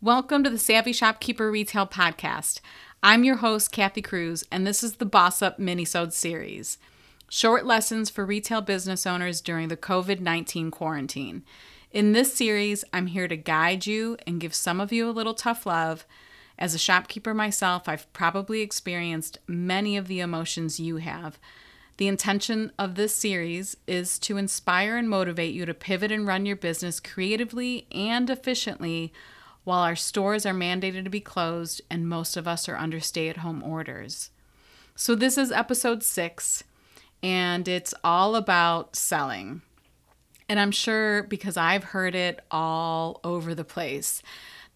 Welcome to the Savvy Shopkeeper Retail Podcast. I'm your host, Kathy Cruz, and this is the Boss Up Minisode series. Short lessons for retail business owners during the COVID 19 quarantine. In this series, I'm here to guide you and give some of you a little tough love. As a shopkeeper myself, I've probably experienced many of the emotions you have. The intention of this series is to inspire and motivate you to pivot and run your business creatively and efficiently while our stores are mandated to be closed and most of us are under stay at home orders. So, this is episode six, and it's all about selling. And I'm sure because I've heard it all over the place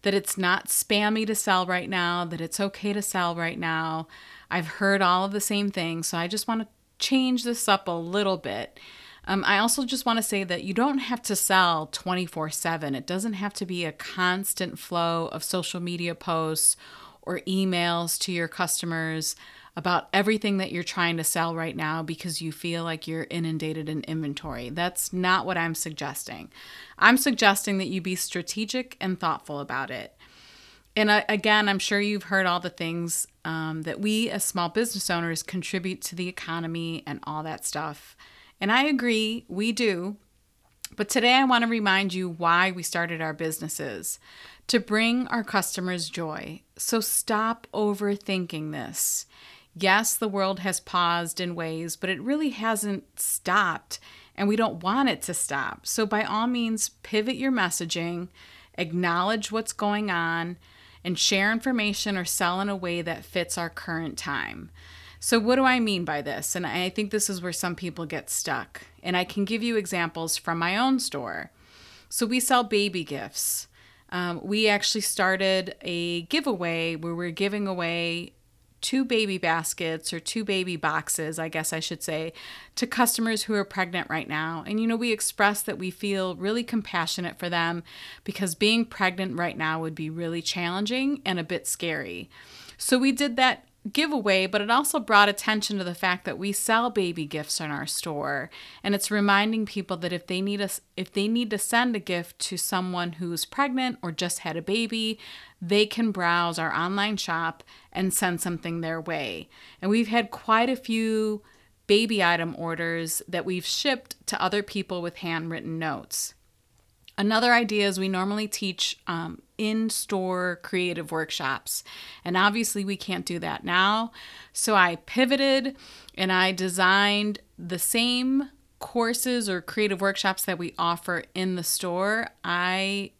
that it's not spammy to sell right now, that it's okay to sell right now. I've heard all of the same things. So, I just want to change this up a little bit. Um, I also just want to say that you don't have to sell 24 7. It doesn't have to be a constant flow of social media posts or emails to your customers about everything that you're trying to sell right now because you feel like you're inundated in inventory. That's not what I'm suggesting. I'm suggesting that you be strategic and thoughtful about it. And uh, again, I'm sure you've heard all the things um, that we as small business owners contribute to the economy and all that stuff. And I agree, we do. But today I want to remind you why we started our businesses to bring our customers joy. So stop overthinking this. Yes, the world has paused in ways, but it really hasn't stopped, and we don't want it to stop. So, by all means, pivot your messaging, acknowledge what's going on, and share information or sell in a way that fits our current time. So, what do I mean by this? And I think this is where some people get stuck. And I can give you examples from my own store. So, we sell baby gifts. Um, we actually started a giveaway where we're giving away two baby baskets or two baby boxes, I guess I should say, to customers who are pregnant right now. And, you know, we express that we feel really compassionate for them because being pregnant right now would be really challenging and a bit scary. So we did that giveaway, but it also brought attention to the fact that we sell baby gifts in our store, and it's reminding people that if they need us if they need to send a gift to someone who's pregnant or just had a baby, they can browse our online shop and send something their way. And we've had quite a few baby item orders that we've shipped to other people with handwritten notes. Another idea is we normally teach um, in store creative workshops. And obviously, we can't do that now. So I pivoted and I designed the same courses or creative workshops that we offer in the store. I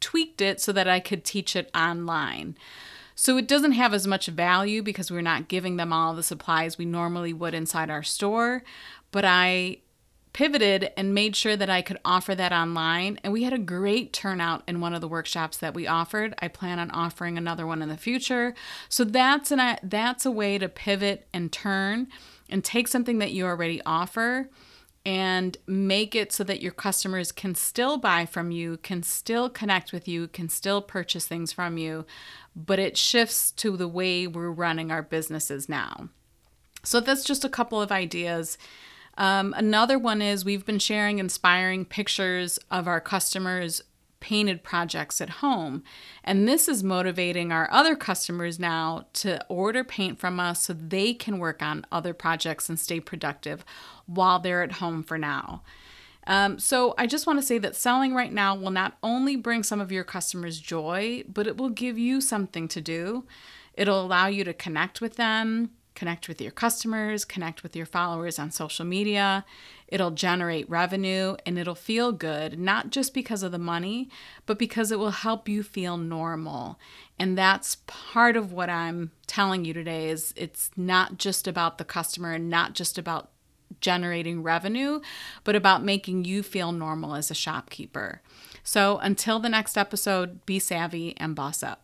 tweaked it so that I could teach it online. So it doesn't have as much value because we're not giving them all the supplies we normally would inside our store, but I pivoted and made sure that I could offer that online. And we had a great turnout in one of the workshops that we offered. I plan on offering another one in the future. So that's an that's a way to pivot and turn and take something that you already offer and make it so that your customers can still buy from you, can still connect with you, can still purchase things from you, but it shifts to the way we're running our businesses now. So that's just a couple of ideas um, another one is we've been sharing inspiring pictures of our customers' painted projects at home. And this is motivating our other customers now to order paint from us so they can work on other projects and stay productive while they're at home for now. Um, so I just want to say that selling right now will not only bring some of your customers joy, but it will give you something to do. It'll allow you to connect with them connect with your customers, connect with your followers on social media. It'll generate revenue and it'll feel good, not just because of the money, but because it will help you feel normal. And that's part of what I'm telling you today is it's not just about the customer and not just about generating revenue, but about making you feel normal as a shopkeeper. So until the next episode, be savvy and boss up.